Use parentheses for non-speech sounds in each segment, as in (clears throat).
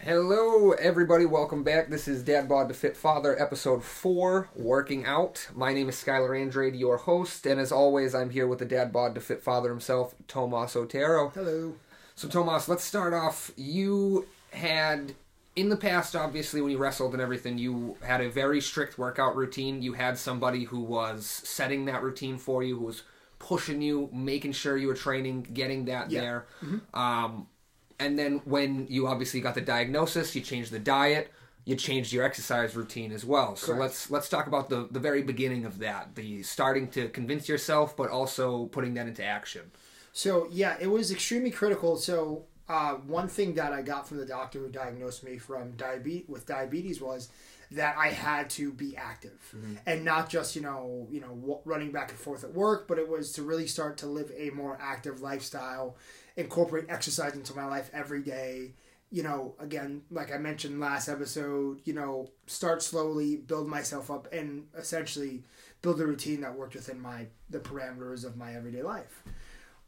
Hello, everybody. Welcome back. This is Dad Bod to Fit Father, episode four, Working Out. My name is Skylar Andrade, your host, and as always, I'm here with the Dad Bod to Fit Father himself, Tomas Otero. Hello. So, Tomas, let's start off. You had, in the past, obviously, when you wrestled and everything, you had a very strict workout routine. You had somebody who was setting that routine for you, who was pushing you, making sure you were training, getting that Yeah. there. Um, and then when you obviously got the diagnosis, you changed the diet, you changed your exercise routine as well. So Correct. let's let's talk about the the very beginning of that, the starting to convince yourself, but also putting that into action. So yeah, it was extremely critical. So uh, one thing that I got from the doctor who diagnosed me from diabetes with diabetes was that I had to be active and not just you know you know w- running back and forth at work, but it was to really start to live a more active lifestyle, incorporate exercise into my life every day. You know, again, like I mentioned last episode, you know, start slowly, build myself up, and essentially build a routine that worked within my the parameters of my everyday life.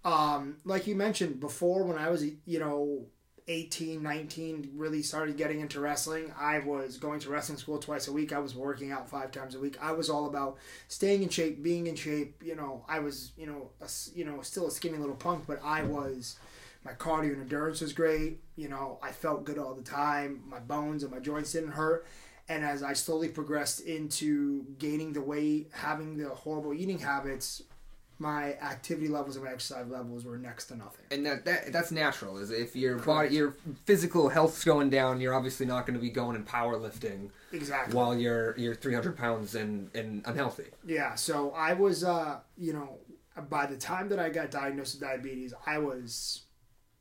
Um, like you mentioned before, when I was you know 18, 19, really started getting into wrestling. I was going to wrestling school twice a week. I was working out five times a week. I was all about staying in shape, being in shape. You know, I was you know a, you know still a skinny little punk, but I was my cardio and endurance was great. You know, I felt good all the time. My bones and my joints didn't hurt. And as I slowly progressed into gaining the weight, having the horrible eating habits, my activity levels and my exercise levels were next to nothing. And that, that that's natural. Is if your body, your physical health's going down, you're obviously not going to be going and powerlifting Exactly. while you're you're 300 pounds and and unhealthy. Yeah, so I was, uh, you know, by the time that I got diagnosed with diabetes, I was,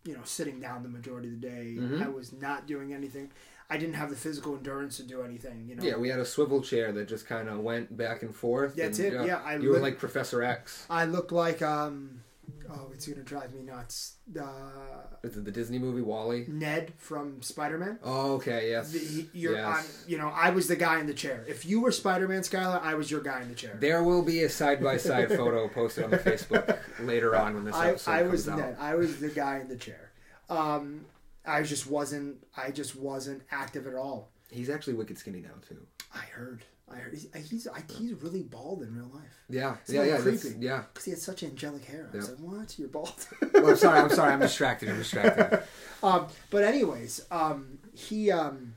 you know, sitting down the majority of the day. Mhm. I was not doing anything. I didn't have the physical endurance to do anything. You know. Yeah, we had a swivel chair that just kind of went back and forth. That's and, it, yeah, I you were like Professor X. I looked like, um, oh, it's gonna drive me nuts. Uh, Is it the Disney movie WALL-E? Ned from Spider Man. Oh, okay, yes. You're yes. on, you know, I was the guy in the chair. If you were Spider Man, Skylar, I was your guy in the chair. There will be a side by side photo posted on the Facebook later on when this I, episode I comes was. Ned. I was the guy in the chair. Um, I just wasn't. I just wasn't active at all. He's actually wicked skinny now too. I heard. I heard. He's he's, I, he's really bald in real life. Yeah, It's yeah, yeah, creepy. yeah. Because he had such angelic hair. I was Yeah. like, what? You're bald. Oh, I'm sorry. I'm sorry. I'm distracted. I'm distracted. (laughs) um, but anyways, um, he um,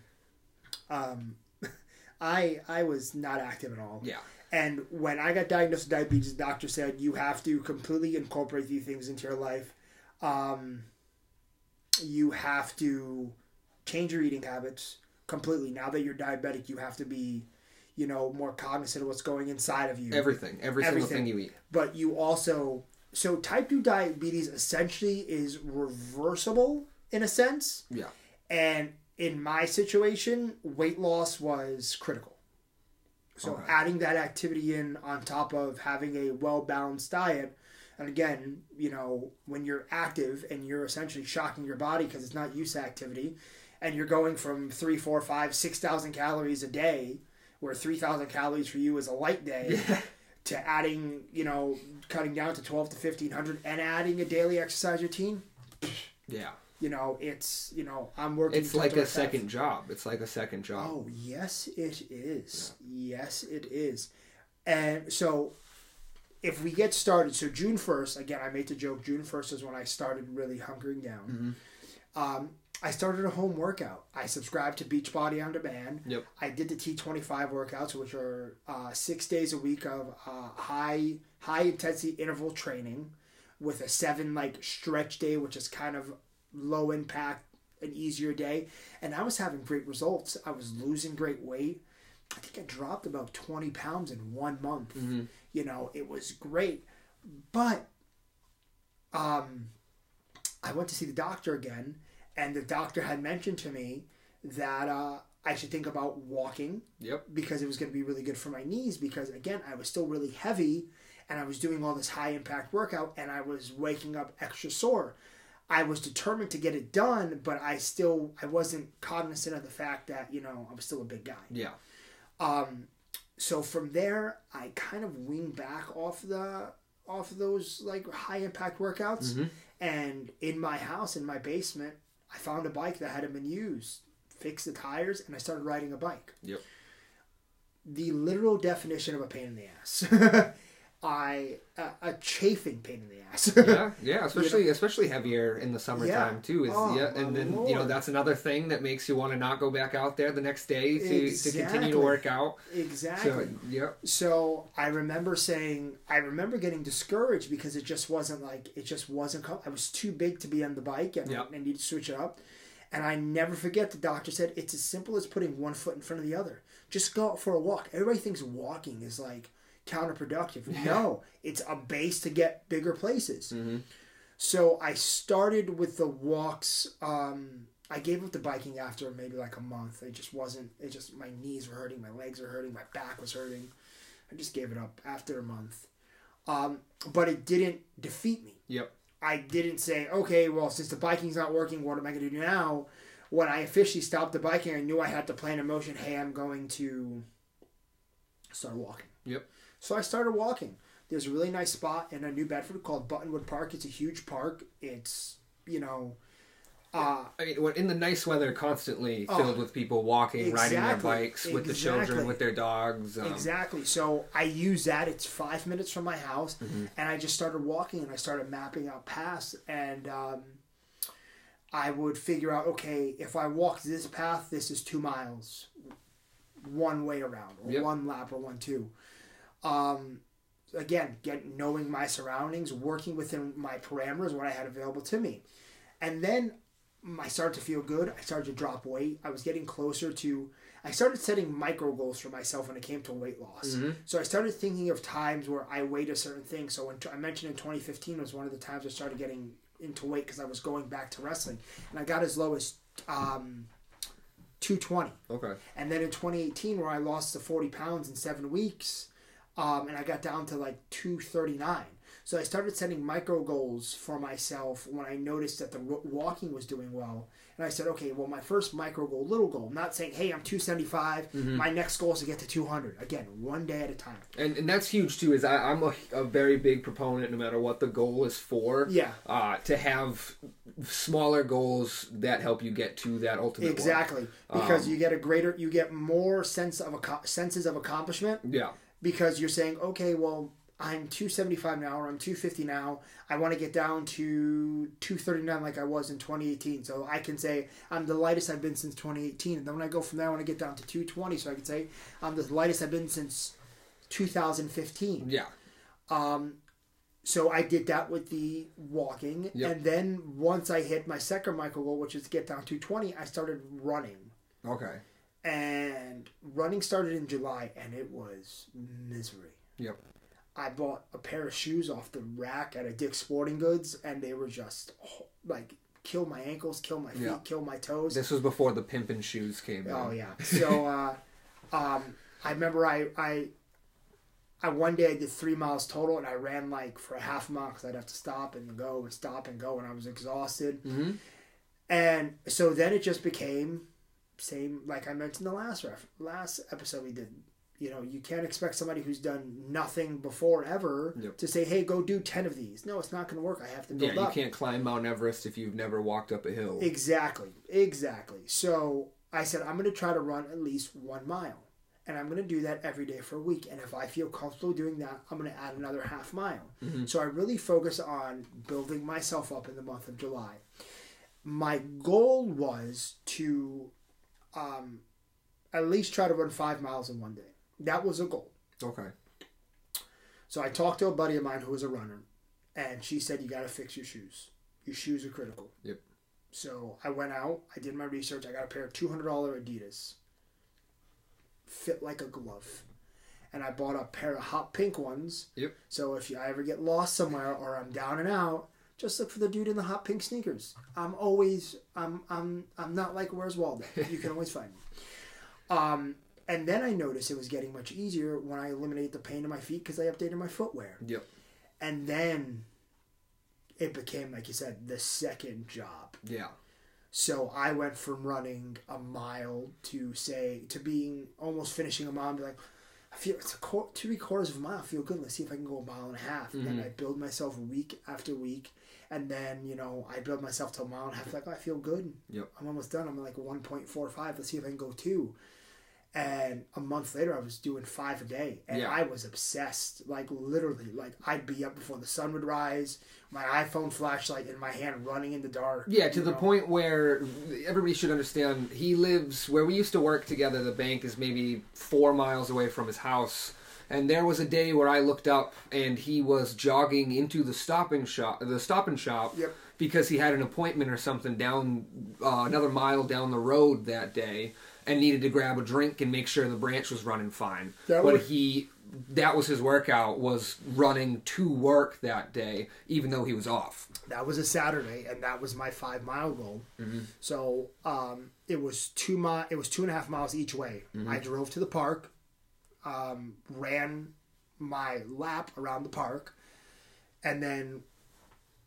um, (laughs) I I was not active at all. Yeah. And when I got diagnosed with diabetes, the doctor said you have to completely incorporate these things into your life. Um, you have to change your eating habits completely. Now that you're diabetic, you have to be, you know, more cognizant of what's going inside of you. Everything, every single Everything. thing you eat. but you also so type 2 diabetes essentially is reversible in a sense Yeah. and in my situation weight loss was critical so Okay. adding that activity in on top of having a well balanced diet and again you know when you're active and you're essentially shocking your body because it's not use activity and you're going from three four five six thousand calories a day where 3000 calories for you is a light day to adding, you know, cutting down to 12 to 1500 and adding a daily exercise routine, Yeah. you know, it's, you know, I'm working. It's like a second job. It's like a second job. Oh, yes, it is. Yes, it is. And so if we get started, so June 1st, again, I made the joke, June 1st is when I started really hunkering down. Mm-hmm. Um, I started a home workout. I subscribed to Beachbody On Demand. Yep. I did the T25 workouts, which are uh, six days a week of uh, high high intensity interval training, with a seven like stretch day, which is kind of low impact, an easier day. And I was having great results. I was losing great weight. I think I dropped about 20 pounds in one month. Mhm. You know, it was great. But um, I went to see the doctor again, and the doctor had mentioned to me that uh, I should think about walking Yep. because it was going to be really good for my knees. Because again, I was still really heavy, and I was doing all this high impact workout, and I was waking up extra sore. I was determined to get it done, but I still I wasn't cognizant of the fact that you know I was still a big guy. Yeah. Um, so from there, I kind of winged back off the off those like high impact workouts, Mhm. and in my house in my basement, I found a bike that hadn't been used fixed the tires, and I started riding a bike. Yep. The literal definition of a pain in the ass. (laughs) I a, a chafing pain in the ass. yeah, yeah, (laughs) especially especially heavier in the summertime Yeah. too. Is Oh, yeah, and then you know that's another thing that makes you want to not go back out there the next day to, to continue to work out. exactly. So yep, So I remember saying, I remember getting discouraged because it just wasn't like it just wasn't. I was too big to be on the bike, and Yep. I needed to switch it up. And I never forget the doctor said it's as simple as putting one foot in front of the other. Just go out for a walk. Everybody thinks walking is like counterproductive. No, it's a base to get bigger places. So I started with the walks. Um, I gave up the biking after maybe like a month. It just wasn't. It just my knees were hurting, my legs were hurting, my back was hurting. I just gave it up after a month. Um, but it didn't defeat me. yep, I didn't say, okay, well, since the biking's not working, what am I going to do now? When I officially stopped the biking, I knew I had to plan a motion. Hey, I'm going to start walking. yep. So I started walking. There's a really nice spot in a New Bedford called Buttonwood Park. It's a huge park. It's you know, uh, I mean, in the nice weather, constantly Oh, filled with people walking, riding their bikes, with the children, with their dogs. Um, exactly. So I use that. It's five minutes from my house, and I just started walking and I started mapping out paths and. Um, I would figure out okay if I walk this path, this is two miles, one way around, or Yep. one lap, or one two. Um, again, get knowing my surroundings, working within my parameters, what I had available to me, and then I started to feel good. I started to drop weight. I was getting closer to. I started setting micro goals for myself when it came to weight loss. So I started thinking of times where I weighed a certain thing. So when I mentioned in 2015 was one of the times I started getting into weight because I was going back to wrestling, and I got as low as um, 220. Okay. And then in 2018, where I lost the 40 pounds in seven weeks, um, and I got down to like 239. So I started setting micro goals for myself when I noticed that the walking was doing well. And I said, okay, well, my first micro goal, little goal, I'm not saying, hey, I'm 275. My next goal is to get to 200. Again, one day at a time. And, and that's huge too. Is I, I'm a, a very big proponent, no matter what the goal is for. Yeah. Uh, to have smaller goals that help you get to that ultimate. Exactly. Because you get a greater, you get more sense of a senses of accomplishment Yeah. Because you're saying, okay, well, I'm 275 now, or I'm 250 now. I want to get down to 239 like I was in 2018. So I can say I'm the lightest I've been since 2018. And then when I go from there, I want to get down to 220. So I can say I'm the lightest I've been since 2015. Yeah. Um, So I did that with the walking. Yep. And then once I hit my second micro goal, which is to get down to 220, I started running. Okay. And running started in July, and it was misery. Yep. I bought a pair of shoes off the rack at a Dick's Sporting Goods, and they were just oh, like kill my ankles, kill my feet, Yeah. kill my toes. This was before the pimpin' shoes came in. oh yeah. So (laughs) uh, um, I remember I I I one day I did three miles total, and I ran like for a half mile because I'd have to stop and go and stop and go, and I was exhausted. Mhm. And so then it just became same like I mentioned the last ref last episode we did. You know, you can't expect somebody who's done nothing before ever Yep. to say, "Hey, go do ten of these." No, it's not going to work. I have to build Yeah, build you up. can't climb Mount Everest if you've never walked up a hill. Exactly, exactly. So I said, I'm going to try to run at least one mile, and I'm going to do that every day for a week. And if I feel comfortable doing that, I'm going to add another half mile. Mm-hmm. So I really focus on building myself up in the month of July. My goal was to um, at least try to run five miles in one day. That was a goal. Okay. So I talked to a buddy of mine who was a runner, and she said, You got to fix your shoes. Your shoes are critical. Yep. So I went out, I did my research, I got a pair of $200 Adidas. Fit like a glove. And I bought a pair of hot pink ones. Yep. So if you, I ever get lost somewhere or I'm down and out, just look for the dude in the hot pink sneakers. I'm always I'm I'm I'm not like where's Waldo. You can always find me. Um, and then I noticed it was getting much easier when I eliminated the pain in my feet because I updated my footwear. Yep. And then it became, like you said, the second job. Yeah. So I went from running a mile to say to being almost finishing a mile and be like, I feel it's a qu- three quarters of a mile. I feel good. Let's see if I can go a mile and a half. And then I build myself week after week. And then, you know, I build myself to a mile and a half, like, oh, I feel good. Yep. I'm almost done. I'm like 1.45. Let's see if I can go two. And a month later, I was doing five a day, and Yeah. I was obsessed. Like literally, like I'd be up before the sun would rise, my iPhone flashlight in my hand, running in the dark. Yeah, to the know? point where everybody should understand he lives where we used to work together. The bank is maybe four miles away from his house. And there was a day where I looked up and he was jogging into the stopping shop, the stop and shop, Yep. because he had an appointment or something down uh, another mile down the road that day and needed to grab a drink and make sure the branch was running fine. That but was- he that was his workout was running to work that day, even though he was off. that was a Saturday, and that was my five mile goal. So um, it was two mi- It was two and a half miles each way. I drove to the park, um, ran my lap around the park, and then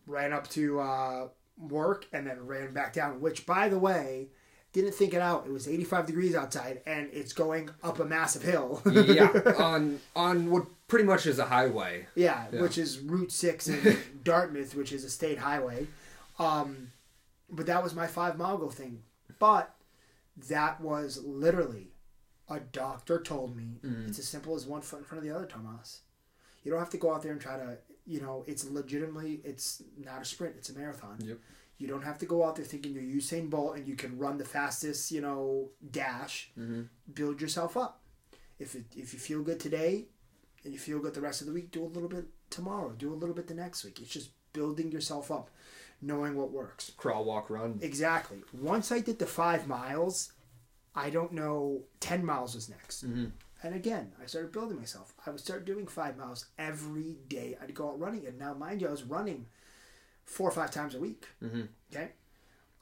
ran up to uh, work, and then ran back down. Which, by the way, didn't think it out. It was 85 degrees outside, and it's going up a massive hill. yeah, (laughs) on on what pretty much is a highway. Yeah, Yeah. which is Route Six in (laughs) Dartmouth, which is a state highway. Um, but that was my five mile go thing. But that was literally a doctor told me mm. it's as simple as one foot in front of the other, Tomas. You don't have to go out there and try to, you know, it's legitimately, it's not a sprint, it's a marathon. Yep. You don't have to go out there thinking you're Usain Bolt and you can run the fastest, you know, dash. Mm-hmm. Build yourself up. If it, if you feel good today, and you feel good the rest of the week, do a little bit tomorrow, do a little bit the next week. It's just building yourself up, knowing what works. Crawl, walk, run. Exactly. Once I did the five miles, I don't know, 10 miles was next. Mm-hmm. And again, I started building myself. I would start doing five miles every day. I'd go out running. And now, mind you, I was running four or five times a week. Mm-hmm. Okay.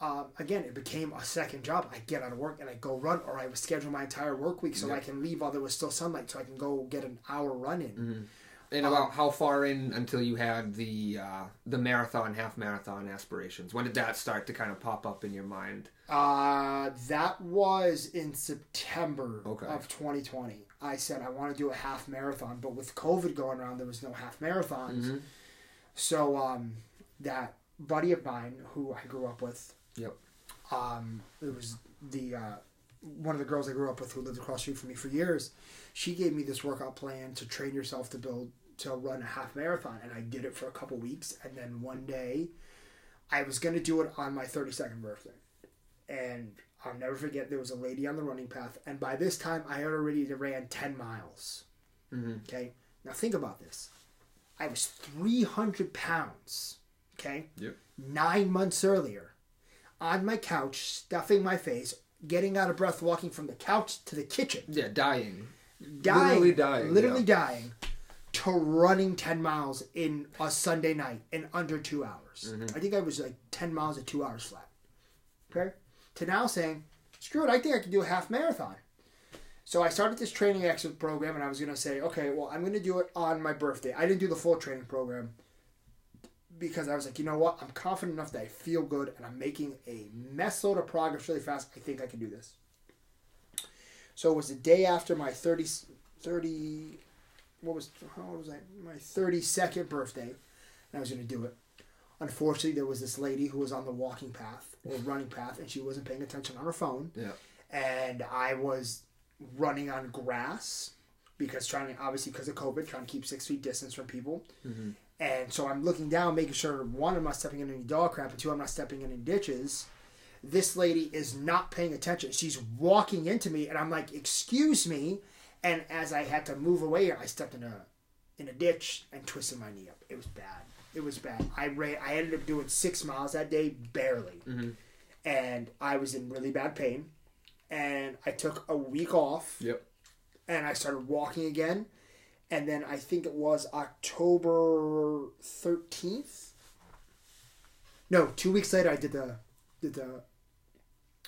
Um, again, it became a second job. I get out of work and I go run, or I would schedule my entire work week so I can leave while there was still sunlight, so I can go get an hour run in. Mm-hmm. And about how far in until you had the uh, the marathon, half marathon aspirations? When did that start to kind of pop up in your mind? Uh, that was in September Okay. of 2020. I said I want to do a half marathon, but with COVID going around, there was no half marathons. Mm-hmm. So um, that buddy of mine who I grew up with, Yep. um, it was the uh, one of the girls I grew up with who lived across the street from me for years. She gave me this workout plan to train yourself to build to run a half marathon, and I did it for a couple weeks. And then one day, I was gonna do it on my thirty second birthday, and I'll never forget there was a lady on the running path, and by this time I had already ran ten miles. Mhm. Okay, now think about this. I was three hundred pounds. Okay Yep. nine months earlier on my couch, stuffing my face, getting out of breath, walking from the couch to the kitchen, Yeah, dying. dying, Literally dying, literally yeah. dying, to running 10 miles in a Sunday night in under two hours. Mm-hmm. I think I was like 10 miles at two hours flat. Okay? To now saying, screw it, I think I can do a half marathon. So I started this training exit program and I was going to say, okay, well, I'm going to do it on my birthday. I didn't do the full training program because I was like, you know what? I'm confident enough that I feel good and I'm making a mess load of progress really fast. I think I can do this. So it was the day after my 30, 30 what was, how old was I? My 32nd birthday. And I was going to do it. Unfortunately, there was this lady who was on the walking path or running path and she wasn't paying attention on her phone Yeah. and I was running on grass because trying to obviously because of COVID, trying to keep six feet distance from people. Mm-hmm. And so I'm looking down, making sure one, I'm not stepping in any dog crap, and two, I'm not stepping in any ditches. This lady is not paying attention. She's walking into me, and I'm like, "Excuse me." And as I had to move away, I stepped in a in a ditch and twisted my knee up. It was bad. It was bad. I ran. I ended up doing six miles that day, barely, mm-hmm. and I was in really bad pain. And I took a week off Yep. and I started walking again. And then I think it was October thirteenth. No, two weeks later I did the did the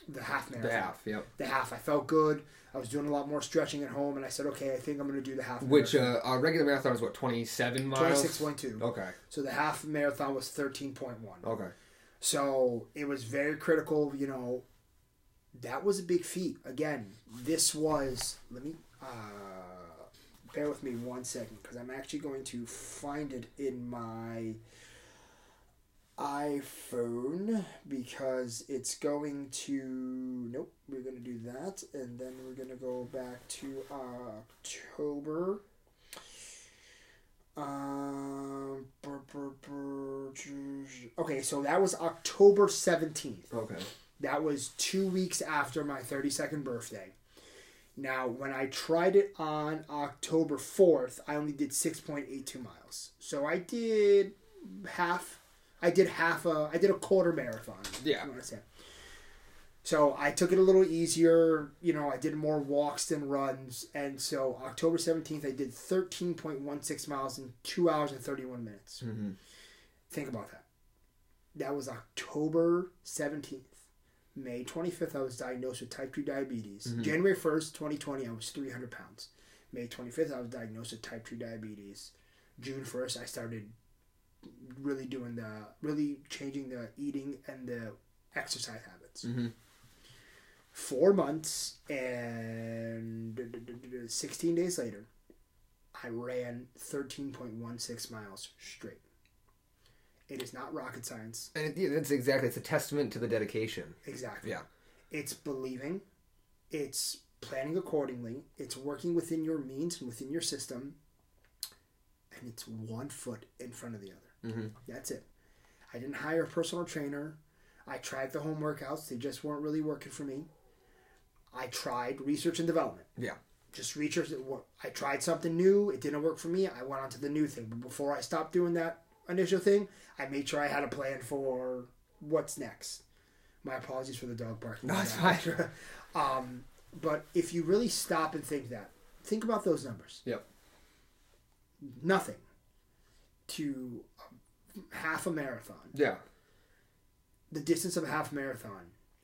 the half marathon. The half. Yep. The half. I felt good. I was doing a lot more stretching at home, and I said, okay, I think I'm going to do the half. Which uh, a regular marathon is what twenty seven miles. twenty six point two. Okay. So the half marathon was thirteen point one. Okay. So it was very critical, you know. That was a big feat. Again, this was. Let me. Uh, bear with me one second because I'm actually going to find it in my iPhone because it's going to. Nope, we're going to do that. And then we're going to go back to October. Um, brr, brr, brr, okay, so that was October 17th. Okay. That was two weeks after my 32nd birthday. Now, when I tried it on October 4th, I only did 6.82 miles. So I did half. I did half a. I did a quarter marathon. Yeah. You want to say. So I took it a little easier. You know, I did more walks than runs. And so October 17th, I did 13.16 miles in two hours and 31 minutes. Mm-hmm. Think about that. That was October 17th. May 25th, I was diagnosed with type 2 diabetes. Mhm. January 1st, 2020, I was 300 pounds. May 25th, I was diagnosed with type 2 diabetes. June 1st, I started really doing the, really changing the eating and the exercise habits. Mm-hmm. Four months and 16 days later, I ran 13.16 miles straight. It is not rocket science. And it, yeah, that's exactly. It's a testament to the dedication. Exactly. Yeah. It's believing, it's planning accordingly, it's working within your means and within your system, and it's one foot in front of the other. Mm-hmm. That's it. I didn't hire a personal trainer. I tried the home workouts, they just weren't really working for me. I tried research and development. Yeah. Just research. I tried something new. It didn't work for me. I went on to the new thing. But before I stopped doing that initial thing, I made sure I had a plan for what's next. My apologies for the dog barking. No, (laughs) it's fine. (laughs) um, but if you really stop and think that, think about those numbers. Yep. Nothing to half a marathon. Yeah. The distance of a half marathon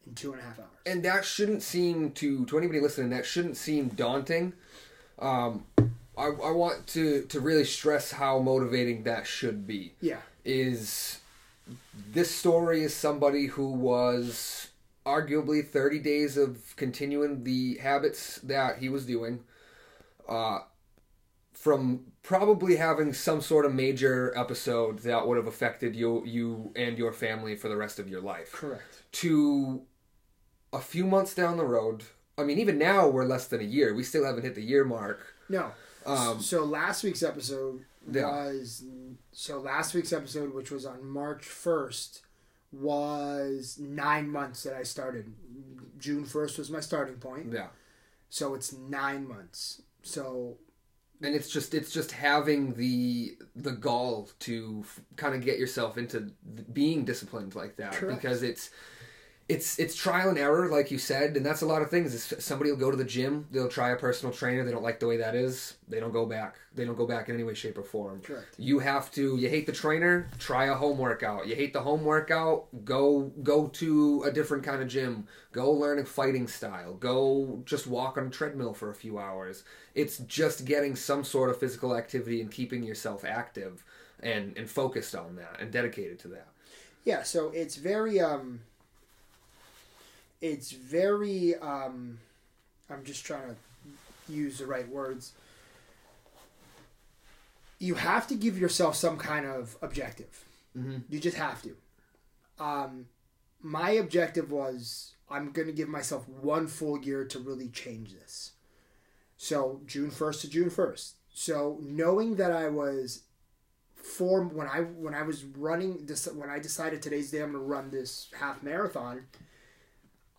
in two and a half hours. and that shouldn't seem to to anybody listening that shouldn't seem daunting um I, I want to to really stress how motivating that should be yeah. is this story is somebody who was arguably 30 days of continuing the habits that he was doing uh from probably having some sort of major episode that would have affected you you and your family for the rest of your life Correct. to a few months down the road. I mean, even now we're less than a year. We still haven't hit the year mark. No. Um, so last week's episode Yeah. was so last week's episode, which was on March first, was nine months that I started. June first was my starting point, yeah, so it's nine months. So and it's just it's just having the the gall to f- kind of get yourself into th- being disciplined like that Correct. because it's it's it's trial and error like you said and that's a lot of things somebody will go to the gym they'll try a personal trainer they don't like the way that is they don't go back they don't go back in any way shape or form correct. you have to you hate the trainer try a home workout you hate the home workout go go to a different kind of gym go learn a fighting style go just walk on a treadmill for a few hours it's just getting some sort of physical activity and keeping yourself active and and focused on that and dedicated to that Yeah. So it's very um. It's very um. I'm just trying to use the right words. You have to give yourself some kind of objective. mm-hmm. You just have to. Um, my objective was I'm going to give myself one full year to really change this. So June 1st to June 1st. So knowing that I was four when I when I was running this when I decided today's day I'm going to run this half marathon,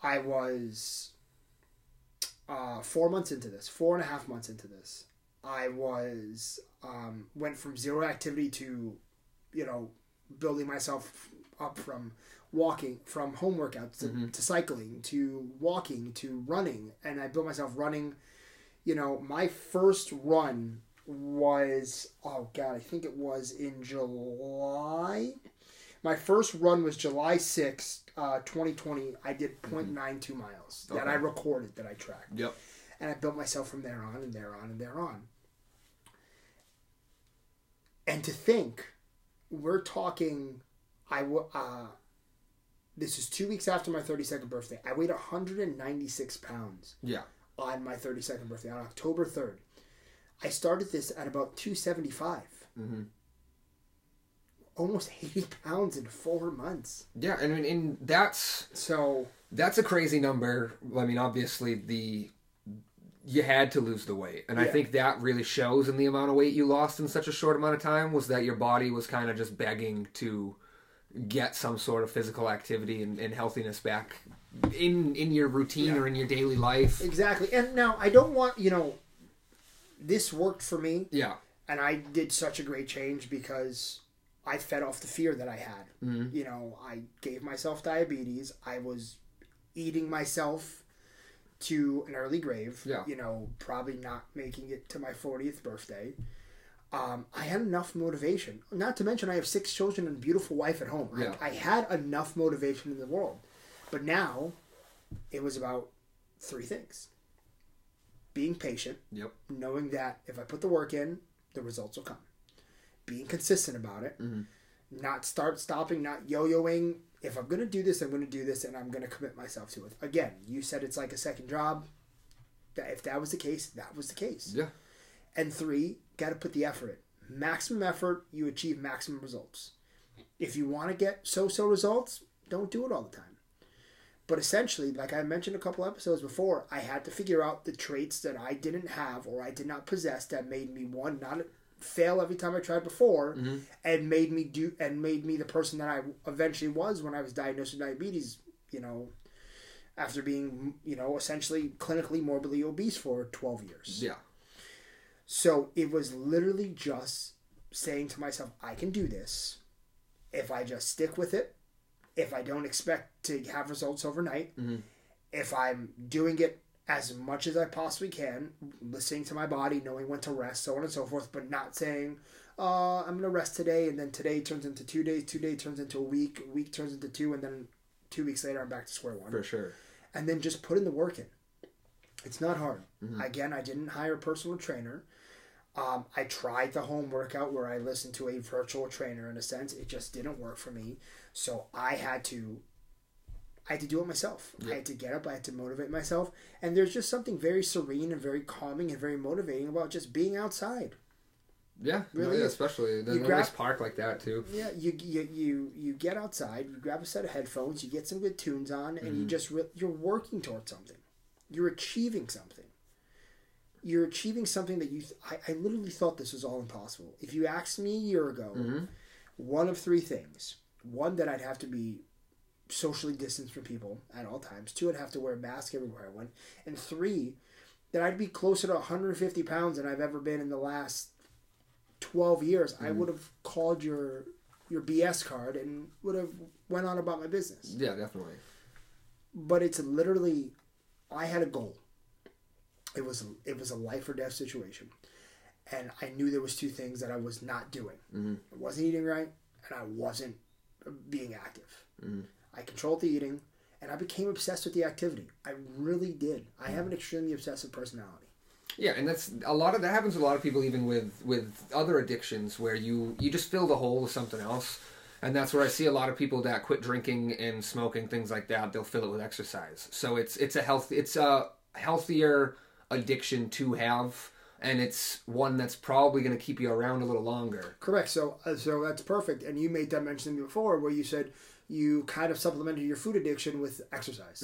I was uh, four months into this, four and a half months into this. I was um, went from zero activity to, you know, building myself up from walking from home workouts to, Mhm. to cycling to walking to running and i built myself running you know my first run was oh god i think it was in july my first run was july 6th uh, 2020 i did 0.92 miles that Okay. i recorded that i tracked yep and I built myself from there on and there on and there on. And to think, we're talking, I w- uh, this is two weeks after my 32nd birthday. I weighed 196 pounds yeah on my 32nd birthday, on October 3rd. I started this at about 275. mm-hmm. Almost 80 pounds in four months. Yeah, and, and and that's So that's a crazy number. I mean, obviously the you had to lose the weight, and I think that really shows in the amount of weight you lost in such a short amount of time. Was that your body was kind of just begging to get some sort of physical activity and, and healthiness back in in your routine Yeah. or in your daily life? exactly. And now I don't want, you know, this worked for me Yeah, and I did such a great change because I fed off the fear that I had. Mm-hmm. You know, I gave myself diabetes. I was eating myself to an early grave. Yeah. You know, probably not making it to my 40th birthday. Um, I had enough motivation. Not to mention, I have six children and a beautiful wife at home. Yeah. I, I had enough motivation in the world. But now, it was about three things being patient, yep, knowing that if I put the work in, the results will come. Being consistent about it, mm-hmm. not start stopping, not yo-yoing. If I'm gonna do this, I'm gonna do this, and I'm gonna commit myself to it. Again, you said it's like a second job. That if that was the case, that was the case. yeah, And three, got to put the effort in. Maximum effort, you achieve maximum results. If you want to get so-so results, don't do it all the time. But essentially, like I mentioned a couple episodes before, I had to figure out the traits that I didn't have or I did not possess that made me one not fail every time I tried before, mm-hmm. and made me do and made me the person that I eventually was when I was diagnosed with diabetes. You know, after being you know essentially clinically morbidly obese for twelve years. yeah, So it was literally just saying to myself, I can do this if I just stick with it, if I don't expect to have results overnight, mm-hmm. if I'm doing it as much as I possibly can, listening to my body, knowing when to rest, so on and so forth, but not saying, uh, I'm going to rest today, and then today turns into two days, two days turns into a week, week turns into two, and then two weeks later I'm back to square one for sure. and then just put in the work in. It's not hard. Again, I didn't hire a personal trainer. Um, I tried the home workout where I listened to a virtual trainer. In a sense, it just didn't work for me. So I had to, I had to do it myself. I had to get up. I had to motivate myself. And there's just something very serene and very calming and very motivating about just being outside. Yeah, no, Really yeah, especially in a grab- nice park like that too. Yeah, you you you you get outside, you grab a set of headphones, you get some good tunes on, and you mm-hmm. just re- you're working towards something. You're achieving something. You're achieving something that you. Th- I, I literally thought this was all impossible. If you asked me a year ago, mm-hmm. one of three things: one that I'd have to be socially distanced from people at all times. Two, I'd have to wear a mask everywhere I went, and three, that I'd be closer to 150 pounds than I've ever been in the last 12 years, I mm-hmm. would have called your your BS card and would have went on about my business. Yeah, definitely. But it's literally I had a goal. It was it was a life or death situation. And I knew there was two things that I was not doing. Mm-hmm. I wasn't eating right and I wasn't being active. Mm-hmm. I controlled the eating and I became obsessed with the activity. I really did. I have an extremely obsessive personality. Yeah, and that's a lot of that happens to a lot of people, even with with other addictions, where you you just fill the hole with something else, and that's where I see a lot of people that quit drinking and smoking things like that. They'll fill it with exercise. So it's it's a health it's a healthier addiction to have, and it's one that's probably going to keep you around a little longer. Correct. So, uh, so that's perfect. And you made that mention before, where you said you kind of supplemented your food addiction with exercise.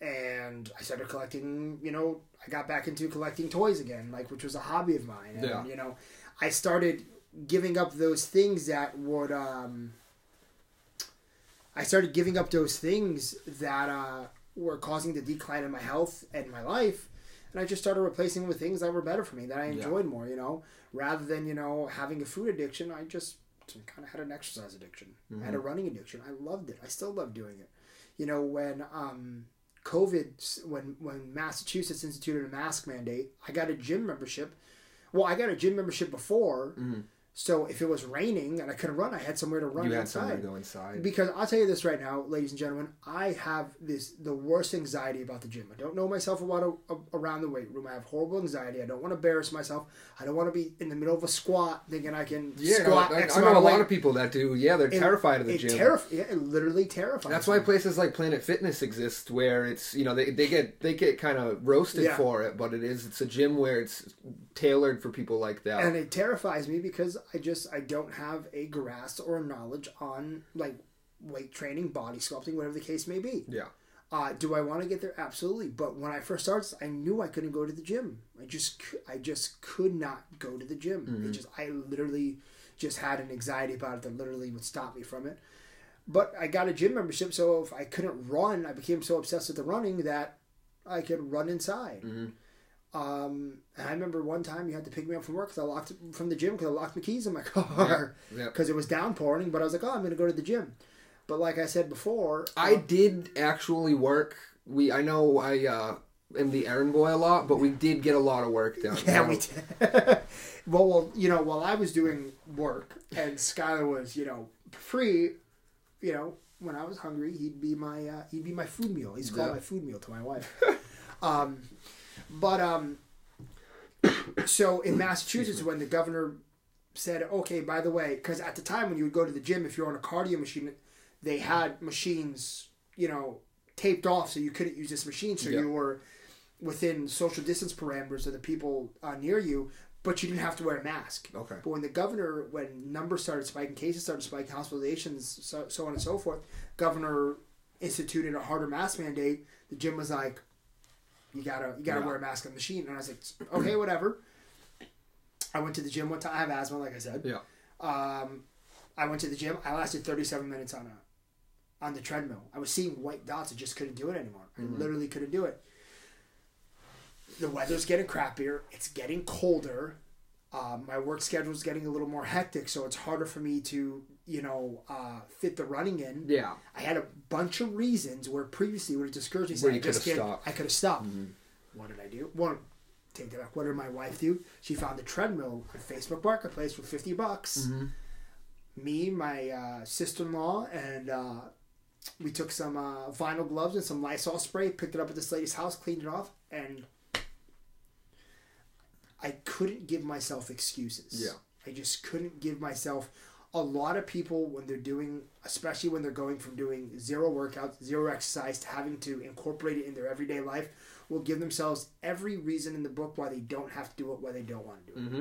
And I started collecting. You know, I got back into collecting toys again, like which was a hobby of mine. And, Yeah. You know, I started giving up those things that would. Um, I started giving up those things that uh, were causing the decline in my health and my life, and I just started replacing with things that were better for me that I enjoyed more. You know, rather than you know having a food addiction, I just kind of had an exercise addiction. I had a running addiction. I loved it. I still love doing it. You know, when um, COVID, when when Massachusetts instituted a mask mandate, I got a gym membership. Well, I got a gym membership before, so if it was raining and I couldn't run, I had somewhere to run You had somewhere to go inside. Because I'll tell you this right now, ladies and gentlemen, I have this the worst anxiety about the gym. I don't know myself about a, around the weight room. I have horrible anxiety. I don't want to embarrass myself. I don't want to be in the middle of a squat thinking I can Yeah, squat I, X I know a lot weight. of people that do. Yeah, they're It- terrified of the gym. Terrif- yeah, it literally terrifies. That's me. why places like Planet Fitness exist, where it's you know they, they get they get kind of roasted Yeah. for it, but it is it's a gym where it's tailored for people like that. and it terrifies me because I just I don't have a grasp or knowledge on like weight training, body sculpting, whatever the case may be. Yeah. Uh, do I want to get there? Absolutely. But when I first started, I knew I couldn't go to the gym. I just I just could not go to the gym. It just I literally just had an anxiety about it that literally would stop me from it. But I got a gym membership, so if I couldn't run, I became so obsessed with the running that I could run inside. Um, and I remember one time you had to pick me up from work because I locked from the gym because I locked my keys in my (laughs) car Yeah, yeah. because it was downpouring. But I was like, oh, I'm going to go to the gym. But like I said before, I uh, did actually work. We I know I uh, am the errand boy a lot, but we did get a lot of work done. (laughs) Yeah, we did. (laughs) well, well, you know, while I was doing work and Skylar was, you know, free, you know, when I was hungry, he'd be my uh, he'd be my food meal. He's called Yeah. my food meal to my wife. um, but um, (clears throat) so in Massachusetts, when the governor said, okay, by the way, because at the time when you would go to the gym, if you're on a cardio machine, they had machines, you know, taped off so you couldn't use this machine, so Yeah. you were within social distance parameters of the people uh, near you, but you didn't have to wear a mask. Okay. But when the governor, when numbers started spiking, cases started spiking, hospitalizations, so, so on and so forth, governor instituted a harder mask mandate. The gym was like, "You gotta, you gotta Yeah. wear a mask on the machine," and I was like, "Okay, (clears throat) whatever." I went to the gym one time. I have asthma, like I said. Yeah. Um, I went to the gym. I lasted 37 minutes on a on the treadmill. I was seeing white dots. I just couldn't do it anymore. I literally couldn't do it. The weather's getting crappier. It's getting colder. Um, my work schedule's getting a little more hectic, so it's harder for me to, you know, uh, fit the running in. Yeah. I had a bunch of reasons where previously would have discouraged me. Where you I just can't. stopped. I could have stopped. What did I do? One, take that back. What did my wife do? She found the treadmill on Facebook Marketplace for fifty bucks. Me, my uh, sister-in-law, and uh, we took some uh, vinyl gloves and some Lysol spray, picked it up at this lady's house, cleaned it off, and I couldn't give myself excuses. Yeah. I just couldn't give myself. A lot of people, when they're doing, especially when they're going from doing zero workouts, zero exercise, to having to incorporate it in their everyday life, will give themselves every reason in the book why they don't have to do it, why they don't want to do it. Mm-hmm.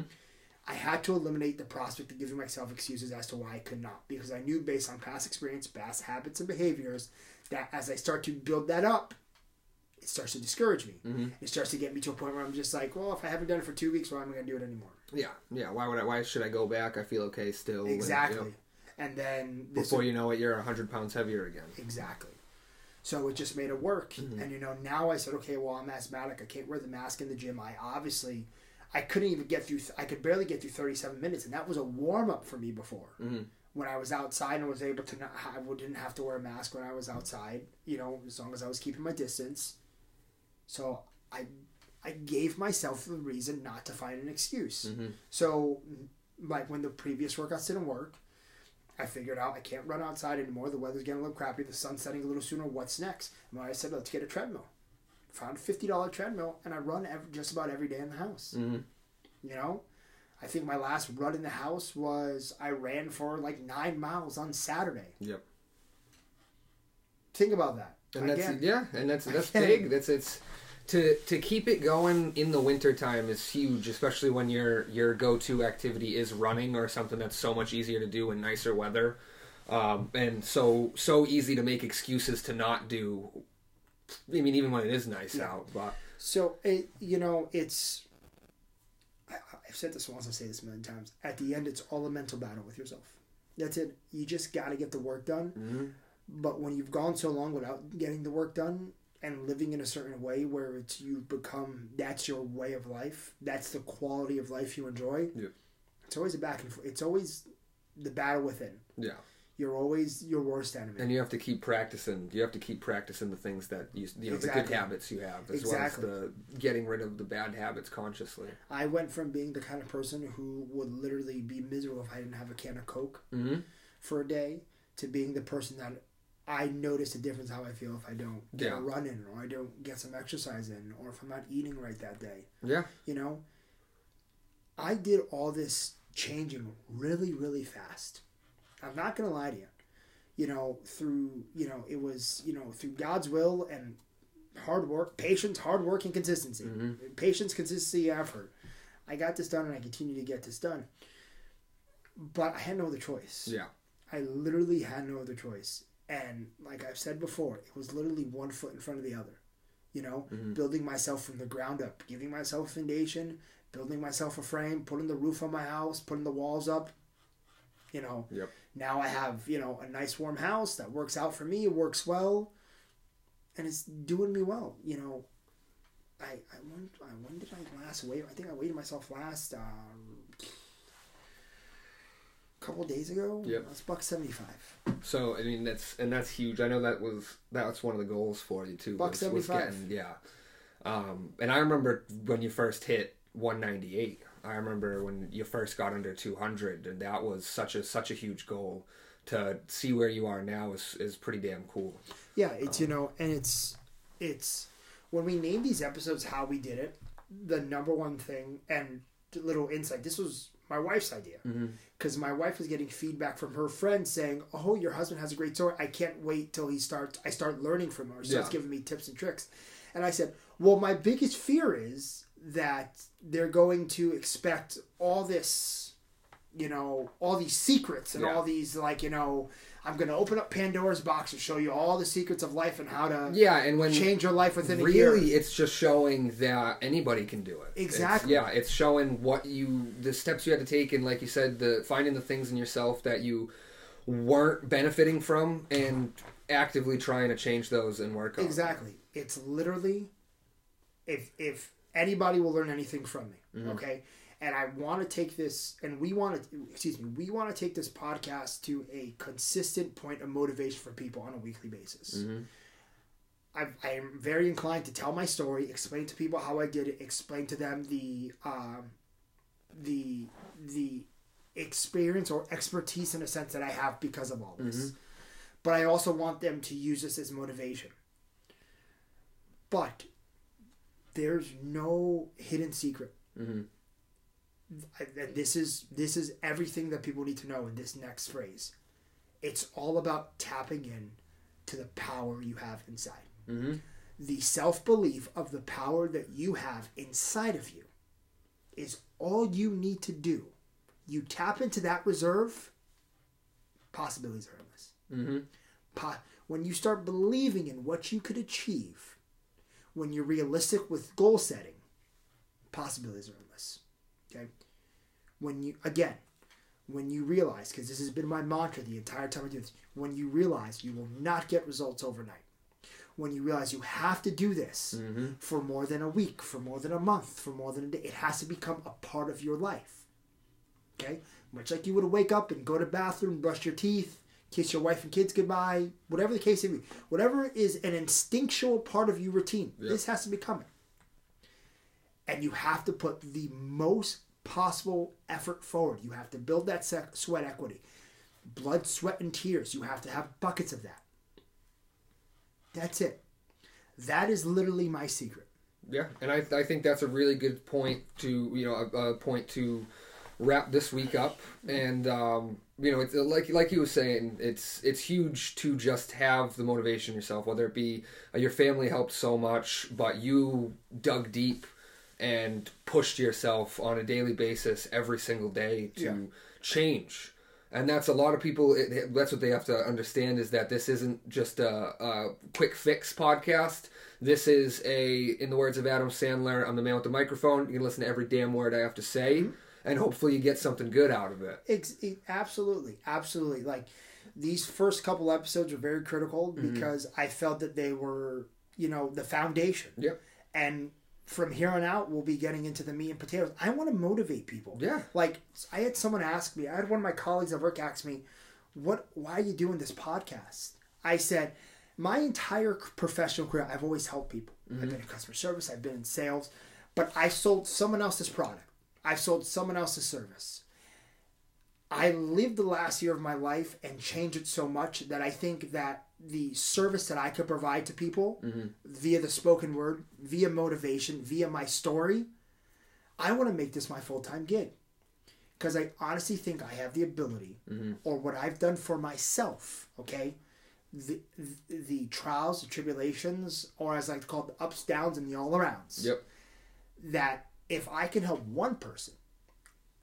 I had to eliminate the prospect of giving myself excuses as to why I could not, because I knew based on past experience, past habits, and behaviors, that as I start to build that up, it starts to discourage me. Mhm. It starts to get me to a point where I'm just like, well, if I haven't done it for two weeks, why am I going to do it anymore? Yeah. Yeah. Why would I? Why should I go back? I feel okay still. and, you know, Exactly. And then this before you know it, you're hundred pounds heavier again. Exactly. So it just made it work. Mm-hmm. And you know, now I said, okay, well, I'm asthmatic. I can't wear the mask in the gym. I obviously, I couldn't even get through. I could barely get through 37 minutes, and that was a warm up for me before. Mhm. When I was outside and was able to not, I didn't have to wear a mask when I was outside. You know, as long as I was keeping my distance. So I, I gave myself the reason not to find an excuse. Mhm. So, like when the previous workouts didn't work, I figured out I can't run outside anymore. The weather's getting a little crappy. The sun's setting a little sooner. What's next? And I said, let's get a treadmill. Found a fifty dollar treadmill, and I run every, just about every day in the house. Mm-hmm. You know, I think my last run in the house was I ran for like nine miles on Saturday. Yep. Think about that. And that's Again, yeah, and that's that's (laughs) Again. big. That's it's to to keep it going in the wintertime is huge, especially when your your go to activity is running or something that's so much easier to do in nicer weather, um, and so so easy to make excuses to not do. I mean, even when it is nice Yeah. out, but So it, you know, it's. I, I've said this once. I've said this a million times. At the end, it's all a mental battle with yourself. That's it. You just got to get the work done. Mhm. But when you've gone so long without getting the work done and living in a certain way where it's you become that's your way of life, that's the quality of life you enjoy. Yeah. It's always a back and forth. It's always the battle within. yeah, You're always your worst enemy. and you have to keep practicing. You have to keep practicing the things that you you know the good habits you have, as Exactly. well as the getting rid of the bad habits consciously. I went from being the kind of person who would literally be miserable if I didn't have a can of Coke Mm-hmm. for a day to being the person that I notice a difference how I feel if I don't get Yeah. a run in or I don't get some exercise in or if I'm not eating right that day. Yeah. You know, I did all this changing really, really fast. I'm not gonna lie to you. You know, through you know, it was you know through God's will and hard work, patience, hard work, and consistency. Mm-hmm. Patience, consistency, effort. I got this done, and I continue to get this done. but I had no other choice. Yeah. I literally had no other choice. And like I've said before, it was literally one foot in front of the other. You know, Mm-hmm. building myself from the ground up, giving myself a foundation, building myself a frame, putting the roof on my house, putting the walls up. You know, Yep. now I have, you know, a nice warm house that works out for me, it works well, and it's doing me well. You know, I, I when, I, when did I last weigh? I think I weighed myself last a couple days ago. Yep. That's buck seventy five. So I mean that's and that's huge. I know that was that's one of the goals for you too. Buck was 75. yeah. Um, and I remember when you first hit 198. I remember when you first got under 200, and that was such a such a huge goal. To see where you are now is is pretty damn cool. Yeah, it's you know, and it's it's when we named these episodes how we did it. The number one thing and little insight. This was my wife's idea because my wife was getting feedback from her friends saying, "Oh, your husband has a great story. I can't wait till he starts. I start learning from her. Starts Yeah. giving me tips and tricks." And I said, "Well, my biggest fear is that they're going to expect all this." You know all these secrets and Yeah. all these like you know I'm gonna open up Pandora's box and show you all the secrets of life and how to Yeah, and when change your life within really it's just showing that anybody can do it It's- Exactly. yeah it's showing what you the steps you had to take and like you said the finding the things in yourself that you weren't benefiting from and actively trying to change those and work on Exactly. It's literally if if anybody will learn anything from me, Mm-hmm. okay? And I want to take this and we want to excuse me, we want to take this podcast to a consistent point of motivation for people on a weekly basis. Mm-hmm. I, am very inclined to tell my story, explain to people how I did it, explain to them the um, the the experience or expertise in a sense that I have because of all this. But I also want them to use this as motivation. But there's no hidden secret. Mhm. And this is this is everything that people need to know in this next phrase. It's all about tapping in to the power you have inside. Mhm. The self belief of the power that you have inside of you is all you need to do. You tap into that reserve, possibilities are endless. Mhm. Po- when you start believing in what you could achieve, when you're realistic with goal setting, possibilities are endless. Okay? When you, again, when you realize, because this has been my mantra the entire time I do this, when you realize you will not get results overnight, when you realize you have to do this mm-hmm. for more than a week, for more than a month, for more than a day, it has to become a part of your life. Okay? Much like you would wake up and go to the bathroom, brush your teeth, kiss your wife and kids goodbye, whatever the case may be. Whatever is an instinctual part of your routine, this has to become it. And you have to put the most possible effort forward. You have to build that sec- sweat equity. Blood, sweat, and tears. You have to have buckets of that. That's it. That is literally my secret. Yeah, and I, I think that's a really good point to you know a, a point to wrap this week up. And um, you know, it's like like you were saying, it's it's huge to just have the motivation yourself. Whether it be uh, your family helped so much, but you dug deep and pushed yourself on a daily basis every single day to Yeah. change. And that's a lot of people. It, that's what they have to understand is that this isn't just a, a quick fix podcast. This is a, in the words of Adam Sandler, I'm the man with the microphone. You can listen to every damn word I have to say, mm-hmm. and hopefully you get something good out of it. E- absolutely, absolutely. Like these first couple episodes were very critical mm-hmm. because I felt that they were, you know, the foundation. Yep. And from here on out, we'll be getting into the meat and potatoes. I want to motivate people. Yeah. Like I had someone ask me. I had one of my colleagues at work ask me, "What? Why are you doing this podcast?" I said, "My entire professional career, I've always helped people. I've mm-hmm. been in customer service. I've been in sales, but I sold someone else's product. I've sold someone else's service." I lived the last year of my life and changed it so much that I think that the service that I could provide to people mm-hmm. via the spoken word, via motivation, via my story, I want to make this my full time gig. Because I honestly think I have the ability, mm-hmm. or what I've done for myself, okay? The, the, the trials, the tribulations, or as I like to call it, the ups, downs, and the all arounds Yep. that if I can help one person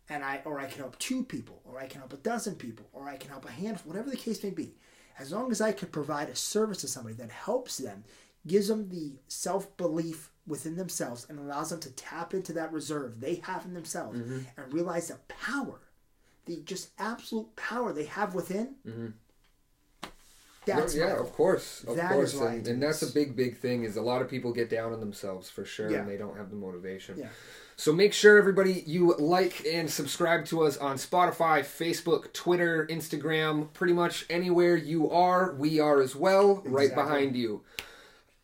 and I or I can help two people, or I can help a dozen people, or I can help a handful, whatever the case may be. As long as I could provide a service to somebody that helps them, gives them the self belief within themselves, and allows them to tap into that reserve they have in themselves mm-hmm. and realize the power, the just absolute power they have within. Mm-hmm. That's yeah, my of course, of That course, is why I and, and that's a big, big thing. Is a lot of people get down on themselves for sure, Yeah. and they don't have the motivation. Yeah. So make sure everybody you like and subscribe to us on Spotify, Facebook, Twitter, Instagram, pretty much anywhere you are, we are as well, right behind you.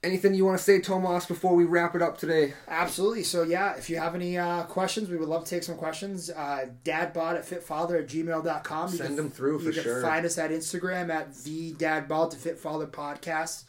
Anything you want to say, Tomas, before we wrap it up today? Absolutely. So yeah, if you have any uh, questions, we would love to take some questions. Uh, dadbod at fitfather at gmail.com. You Send can- them through for you can sure. find us at Instagram at the dadbod to fitfather podcast.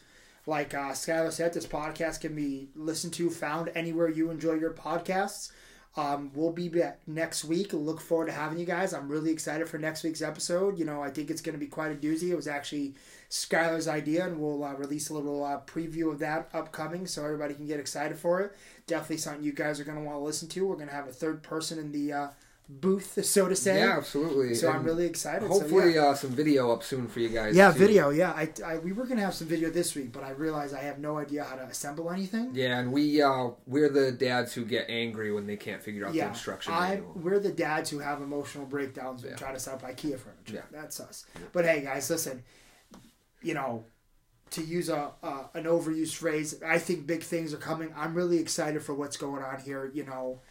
Like uh, Skylar said, this podcast can be listened to, found anywhere you enjoy your podcasts. Um, we'll be back next week. Look forward to having you guys. I'm really excited for next week's episode. You know, I think it's going to be quite a doozy. It was actually Skylar's idea, and we'll uh, release a little uh, preview of that upcoming so everybody can get excited for it. Definitely something you guys are going to want to listen to. We're going to have a third person in the uh, booth, so to say. Yeah, absolutely. So I'm really excited. So, Hopefully, yeah. uh, some video up soon for you guys. Yeah, too. video. Yeah, I, I we were gonna have some video this week, but I realized I have no idea how to assemble anything. Yeah, and we uh, we're the dads who get angry when they can't figure out the Yeah, instruction I manual. we're the dads who have emotional breakdowns when Yeah. trying to set up IKEA furniture. Yeah. That's us. But hey, guys, listen. You know, to use a, a an overused phrase, I think big things are coming. I'm really excited for what's going on here. You know,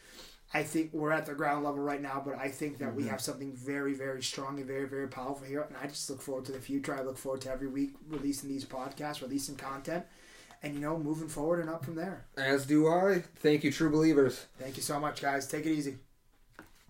I think we're at the ground level right now, but I think that we Mm-hmm. have something very, very strong and very, very powerful here. And I just look forward to the future. I look forward to every week releasing these podcasts, releasing content, and you know, moving forward and up from there. As do I. Thank you, true believers. Thank you so much, guys. Take it easy.